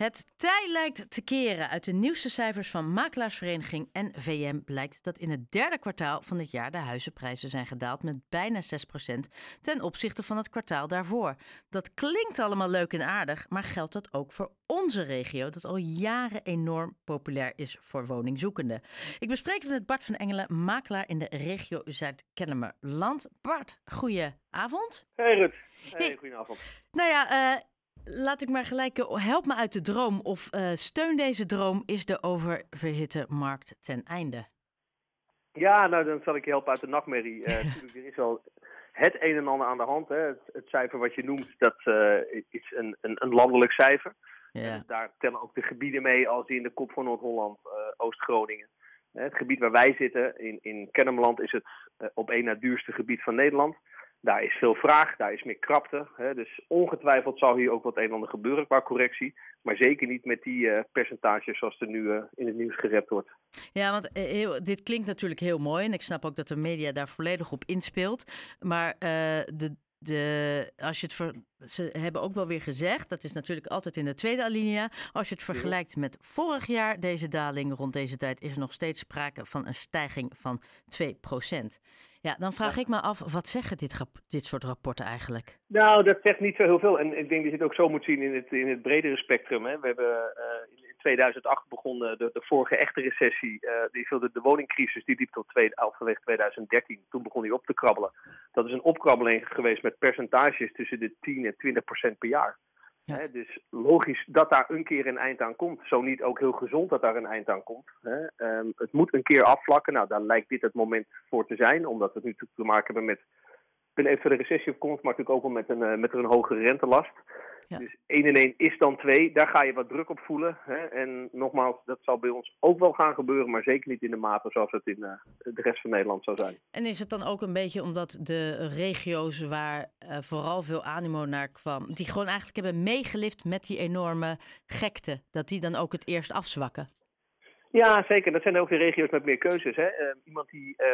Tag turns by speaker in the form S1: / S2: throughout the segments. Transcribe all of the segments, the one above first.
S1: Het tij lijkt te keren. Uit de nieuwste cijfers van Makelaarsvereniging en VM blijkt dat in het derde kwartaal van dit jaar de huizenprijzen zijn gedaald met bijna 6% ten opzichte van het kwartaal daarvoor. Dat klinkt allemaal leuk en aardig, maar geldt dat ook voor onze regio, dat al jaren enorm populair is voor woningzoekenden? Ik bespreek het met Bart van Engelen, makelaar in de regio Zuid-Kennemerland. Bart, goeie avond.
S2: Hey Rut, hey, hey. goedenavond.
S1: Nou ja, uh, laat ik maar gelijk, eh, help me uit de droom of uh, steun deze droom, is de oververhitte markt ten einde?
S2: Ja, nou dan zal ik je helpen uit de nachtmerrie. Uh, er is al het een en ander aan de hand. Hè. Het, het cijfer wat je noemt, dat is een, een, een, landelijk cijfer. Ja. daar tellen ook de gebieden mee als die in de kop van Noord-Holland, Oost-Groningen. Het gebied waar wij zitten, in, in Kennemerland, is het op één na duurste gebied van Nederland. Daar is veel vraag, daar is meer krapte. Hè, dus ongetwijfeld zal hier ook wat een en ander gebeuren qua correctie. Maar zeker niet met die uh, percentages zoals er nu uh, in het nieuws gerept wordt.
S1: Ja, want uh, heel, dit klinkt natuurlijk heel mooi. En ik snap ook dat de media daar volledig op inspeelt. Maar de, de, als je het ver, ze hebben ook wel weer gezegd, dat is natuurlijk altijd in de tweede alinea. Als je het vergelijkt met vorig jaar, deze daling rond deze tijd, is er nog steeds sprake van een stijging van 2%. Ja, dan vraag ik me af, wat zeggen dit, dit soort rapporten eigenlijk?
S2: Nou, dat zegt niet zo heel veel. En ik denk dat je het ook zo moet zien in het, in het bredere spectrum. Hè. We hebben uh, in 2008 begonnen de, de vorige echte recessie. Uh, die de, de woningcrisis, die liep tot twee, halverwege 2013. Toen begon die op te krabbelen. Dat is een opkrabbeling geweest met percentages tussen de 10 en 20 procent per jaar dus logisch dat daar een keer een eind aan komt. Zo niet ook heel gezond dat daar een eind aan komt. Um, het moet een keer afvlakken. Nou, daar lijkt dit het moment voor te zijn. Omdat we nu te maken hebben met een eventuele recessie op komst. Maar natuurlijk ook wel met een, uh, met een hogere rentelast. Dus 1 en 1 is dan 2. Daar ga je wat druk op voelen. Hè? En nogmaals, dat zal bij ons ook wel gaan gebeuren. Maar zeker niet in de mate zoals het in uh, de rest van Nederland zou zijn.
S1: En is het dan ook een beetje omdat de regio's waar uh, vooral veel animo naar kwam. die gewoon eigenlijk hebben meegelift met die enorme gekte. dat die dan ook het eerst afzwakken?
S2: Ja, zeker. Dat zijn ook de regio's met meer keuzes. Hè. Uh, iemand die, uh,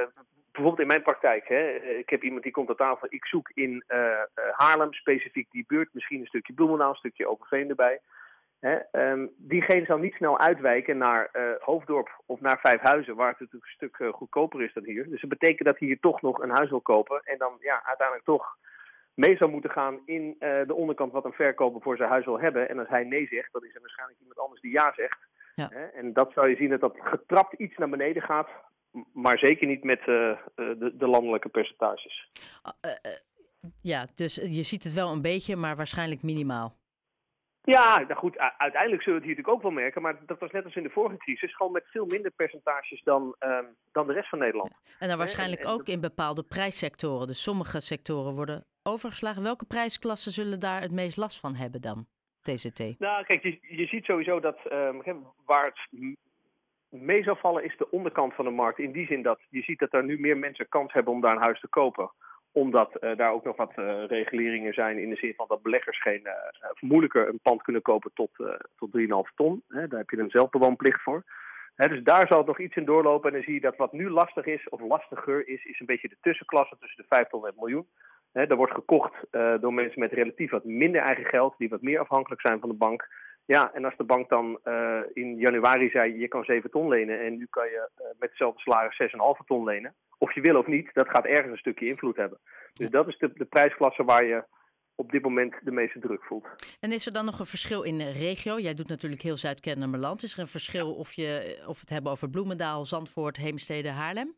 S2: bijvoorbeeld in mijn praktijk, hè, eh, ik heb iemand die komt aan tafel. Ik zoek in uh, Haarlem specifiek die buurt, misschien een stukje Bloemendaal, een stukje Overveen erbij. Hè. Um, diegene zal niet snel uitwijken naar Hoofddorp of naar Vijfhuizen, waar het natuurlijk een stuk goedkoper is dan hier. Dus dat betekent dat hij hier toch nog een huis wil kopen en dan ja, uiteindelijk toch mee zou moeten gaan in de onderkant wat een verkoper voor zijn huis wil hebben. En als hij nee zegt, dan is er waarschijnlijk iemand anders die ja zegt. Ja. En dat zou je zien dat dat getrapt iets naar beneden gaat, maar zeker niet met uh, de, de, landelijke percentages. Uh,
S1: ja, dus je ziet het wel een beetje, maar waarschijnlijk minimaal.
S2: Ja, nou goed, uiteindelijk zullen we het hier natuurlijk ook wel merken, maar dat was net als in de vorige crisis, gewoon met veel minder percentages dan, uh, dan de rest van Nederland.
S1: En dan waarschijnlijk en, en, ook in bepaalde prijssectoren. Dus sommige sectoren worden overgeslagen. Welke prijsklassen zullen daar het meest last van hebben dan?
S2: Nou, kijk, je, je ziet sowieso dat um, waar het mee zou vallen is de onderkant van de markt. In die zin dat je ziet dat er nu meer mensen kans hebben om daar een huis te kopen omdat uh, daar ook nog wat uh, reguleringen zijn in de zin van dat beleggers geen, uh, moeilijker een pand kunnen kopen tot, tot 3,5 ton. Daar heb je een zelfbewoonplicht voor. Dus daar zal het nog iets in doorlopen. En dan zie je dat wat nu lastig is, of lastiger is, is een beetje de tussenklasse tussen de 5 ton en het miljoen. Er wordt gekocht uh, door mensen met relatief wat minder eigen geld, die wat meer afhankelijk zijn van de bank. Ja, en als de bank dan uh, in januari zei, je kan 7 ton lenen en nu kan je uh, met hetzelfde salaris 6,5 ton lenen, of je wil of niet, dat gaat ergens een stukje invloed hebben. Dus dat is de, de prijsklasse waar je op dit moment de meeste druk voelt.
S1: En is er dan nog een verschil in de regio? Jij doet natuurlijk heel Zuid-Kennemerland. Is er een verschil of, je, of het hebben over Bloemendaal, Zandvoort, Heemstede, Haarlem?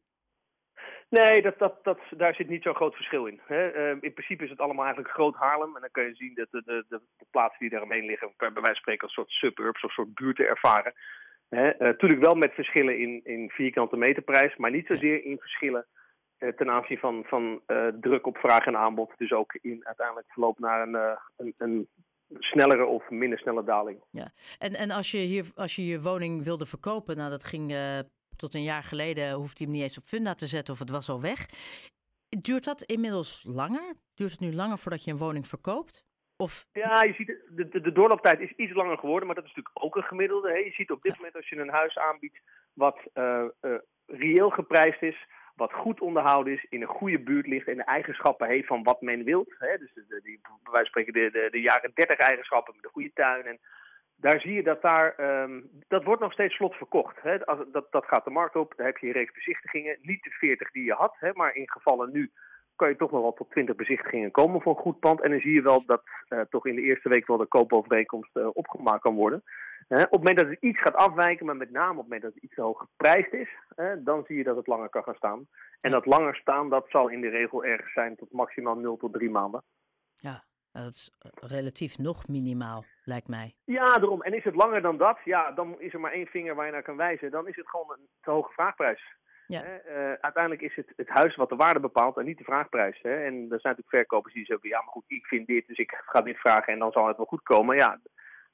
S2: Nee, dat, dat, daar zit niet zo'n groot verschil in. Hè. Uh, in principe is het allemaal eigenlijk groot Haarlem. En dan kun je zien dat de, de, de, plaatsen die daaromheen liggen, bij wijze van spreken als soort suburbs of soort buurten ervaren. Hè. Uh, natuurlijk wel met verschillen in, in vierkante meterprijs, maar niet zozeer in verschillen uh, ten aanzien van, van druk op vraag en aanbod. Dus ook in uiteindelijk verloop naar een, een, een snellere of minder snelle daling.
S1: Ja, en, en als, je hier, als je je woning wilde verkopen, nou dat ging tot een jaar geleden hoefde hij hem niet eens op Funda te zetten of het was al weg. Duurt dat inmiddels langer? Duurt het nu langer voordat je een woning verkoopt? Of...
S2: Ja, je ziet, de, de, de doorlooptijd is iets langer geworden, maar dat is natuurlijk ook een gemiddelde. Hè? Je ziet op dit moment als je een huis aanbiedt wat uh, uh, reëel geprijsd is, wat goed onderhouden is, in een goede buurt ligt en de eigenschappen heeft van wat men wilt. Hè? Dus de, die, van spreken de, de, de jaren 30 eigenschappen met een goede tuin en daar zie je dat daar, ehm, dat wordt nog steeds vlot verkocht. Hè? Dat, dat gaat de markt op, daar heb je een reeks bezichtigingen. Niet de 40 die je had, hè, maar in gevallen nu kan je toch nog wel tot 20 bezichtigingen komen voor een goed pand. En dan zie je wel dat uh, toch in de eerste week wel de koopovereenkomst uh, opgemaakt kan worden. Uh, op het moment dat het iets gaat afwijken, maar met name op het moment dat het iets te hoog geprijsd is, dan zie je dat het langer kan gaan staan. En dat langer staan, dat zal in de regel ergens zijn tot maximaal 0 tot 3 maanden.
S1: Ja, dat is relatief nog minimaal, lijkt mij.
S2: Ja, daarom. En is het langer dan dat, ja, dan is er maar één vinger waar je naar kan wijzen. Dan is het gewoon een te hoge vraagprijs. Ja. Uh, uiteindelijk is het het huis wat de waarde bepaalt en niet de vraagprijs. Hè? En er zijn natuurlijk verkopers die zeggen, ja, maar goed, ik vind dit, dus ik ga dit vragen en dan zal het wel goed komen. Ja,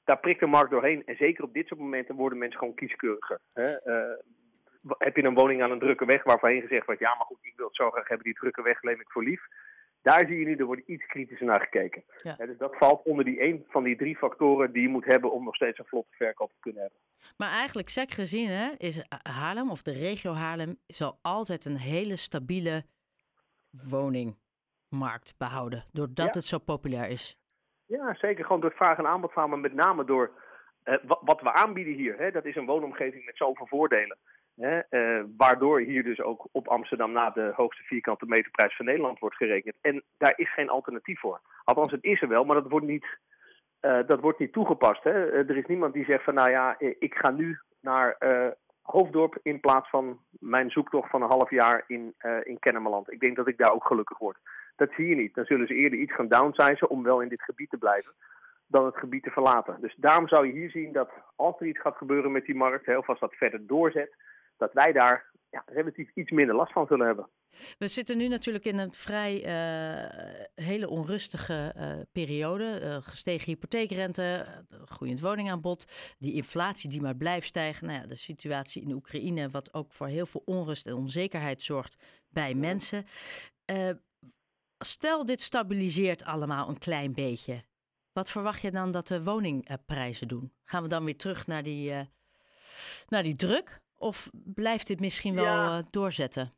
S2: daar prikt de markt doorheen. En zeker op dit soort momenten worden mensen gewoon kieskeuriger. Hè? Uh, heb je een woning aan een drukke weg waarvan gezegd wordt, ja, maar goed, ik wil het zo graag hebben, die drukke weg neem ik voor lief. Daar zie je nu, er wordt iets kritischer naar gekeken. Ja. dus dat valt onder die een van die drie factoren die je moet hebben om nog steeds een vlotte verkoop te kunnen hebben.
S1: Maar eigenlijk, sec gezien, hè, is Haarlem of de regio Haarlem zal altijd een hele stabiele woningmarkt behouden. Doordat ja. het zo populair is.
S2: Ja, zeker. Gewoon door vraag en aanbod van, maar met name door uh, wat we aanbieden hier. Hè, dat is een woonomgeving met zoveel voordelen. Uh, waardoor hier dus ook op Amsterdam na de hoogste vierkante meterprijs van Nederland wordt gerekend. En daar is geen alternatief voor. Althans, het is er wel, maar dat wordt niet, uh, dat wordt niet toegepast. Hè. Uh, er is niemand die zegt van nou ja, ik ga nu naar Hoofddorp in plaats van mijn zoektocht van een half jaar in, in Kennemerland. Ik denk dat ik daar ook gelukkig word. Dat zie je niet. Dan zullen ze eerder iets gaan downsizen om wel in dit gebied te blijven dan het gebied te verlaten. Dus daarom zou je hier zien dat als er iets gaat gebeuren met die markt, hè, of als dat verder doorzet, dat wij daar ja, relatief iets minder last van zullen hebben.
S1: We zitten nu natuurlijk in een vrij uh, hele onrustige uh, periode. Uh, gestegen hypotheekrente, groeiend woningaanbod, die inflatie die maar blijft stijgen. Nou ja, de situatie in Oekraïne, wat ook voor heel veel onrust en onzekerheid zorgt bij mensen. stel, dit stabiliseert allemaal een klein beetje. Wat verwacht je dan dat de woningprijzen doen? Gaan we dan weer terug naar die, naar die druk? Of blijft dit misschien wel ja. uh, doorzetten?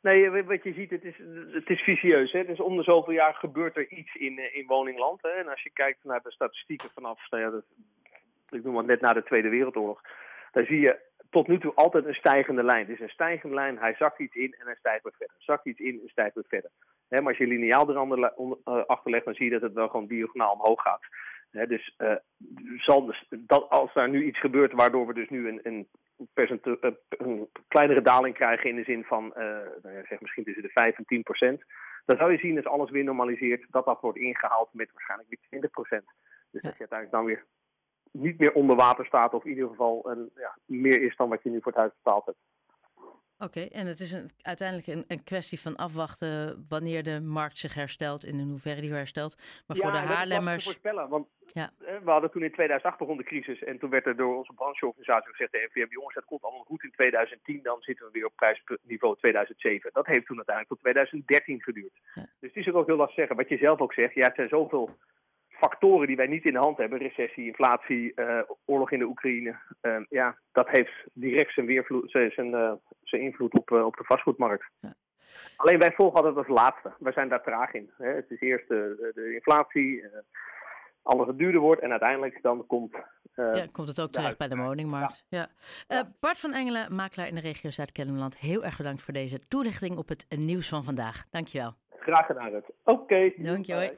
S2: Nee, wat je ziet, het is, het is vicieus. Hè? Dus om de zoveel jaar gebeurt er iets in, eh, in woningland. Hè? En als je kijkt naar de statistieken vanaf, nou ja, dat, ik noem het net na de Tweede Wereldoorlog, dan zie je tot nu toe altijd een stijgende lijn. Het is een stijgende lijn, hij zakt iets in en hij stijgt weer verder. Zakt iets in en stijgt weer verder. Hè, maar als je lineaal erachter uh, achterlegt, dan zie je dat het wel gewoon diagonaal omhoog gaat. Dus uh, zal dus, dat, als daar nu iets gebeurt waardoor we dus nu een, een een, een kleinere daling krijgen in de zin van uh, nou ja, zeg misschien tussen de 5 en 10 procent. Dan zou je zien als alles weer normaliseert dat dat wordt ingehaald met waarschijnlijk weer 20 procent. Dus dat je uiteindelijk dan weer niet meer onder water staat of in ieder geval een, ja, meer is dan wat je nu voor het huis betaald hebt.
S1: Oké, okay, en het is een, uiteindelijk een, een, kwestie van afwachten wanneer de markt zich herstelt en in hoeverre die herstelt. Maar
S2: ja,
S1: voor de Haarlemmers.
S2: te voorspellen, want ja. we hadden toen in 2008 begon de crisis en toen werd er door onze brancheorganisatie gezegd: de NVM, jongens, dat komt allemaal goed in 2010, dan zitten we weer op prijsniveau 2007. Dat heeft toen uiteindelijk tot 2013 geduurd. Ja. Dus het is ook heel lastig zeggen. Wat je zelf ook zegt, ja, het zijn zoveel factoren die wij niet in de hand hebben, recessie, inflatie, uh, oorlog in de Oekraïne, uh, ja, dat heeft direct zijn, weervloed, zijn, uh, zijn invloed op, op de vastgoedmarkt. Ja. Alleen wij volgen altijd als laatste. Wij zijn daar traag in. Hè. Het is eerst de, de inflatie, alles wat duurder wordt en uiteindelijk dan komt...
S1: ja, komt het ook terecht bij de woningmarkt. Ja. ja. Bart van Engelen, makelaar in de regio Zuid-Kennemerland. Heel erg bedankt voor deze toelichting op het nieuws van vandaag. Dankjewel.
S2: Graag gedaan. Oké. Okay.
S1: Dankjewel.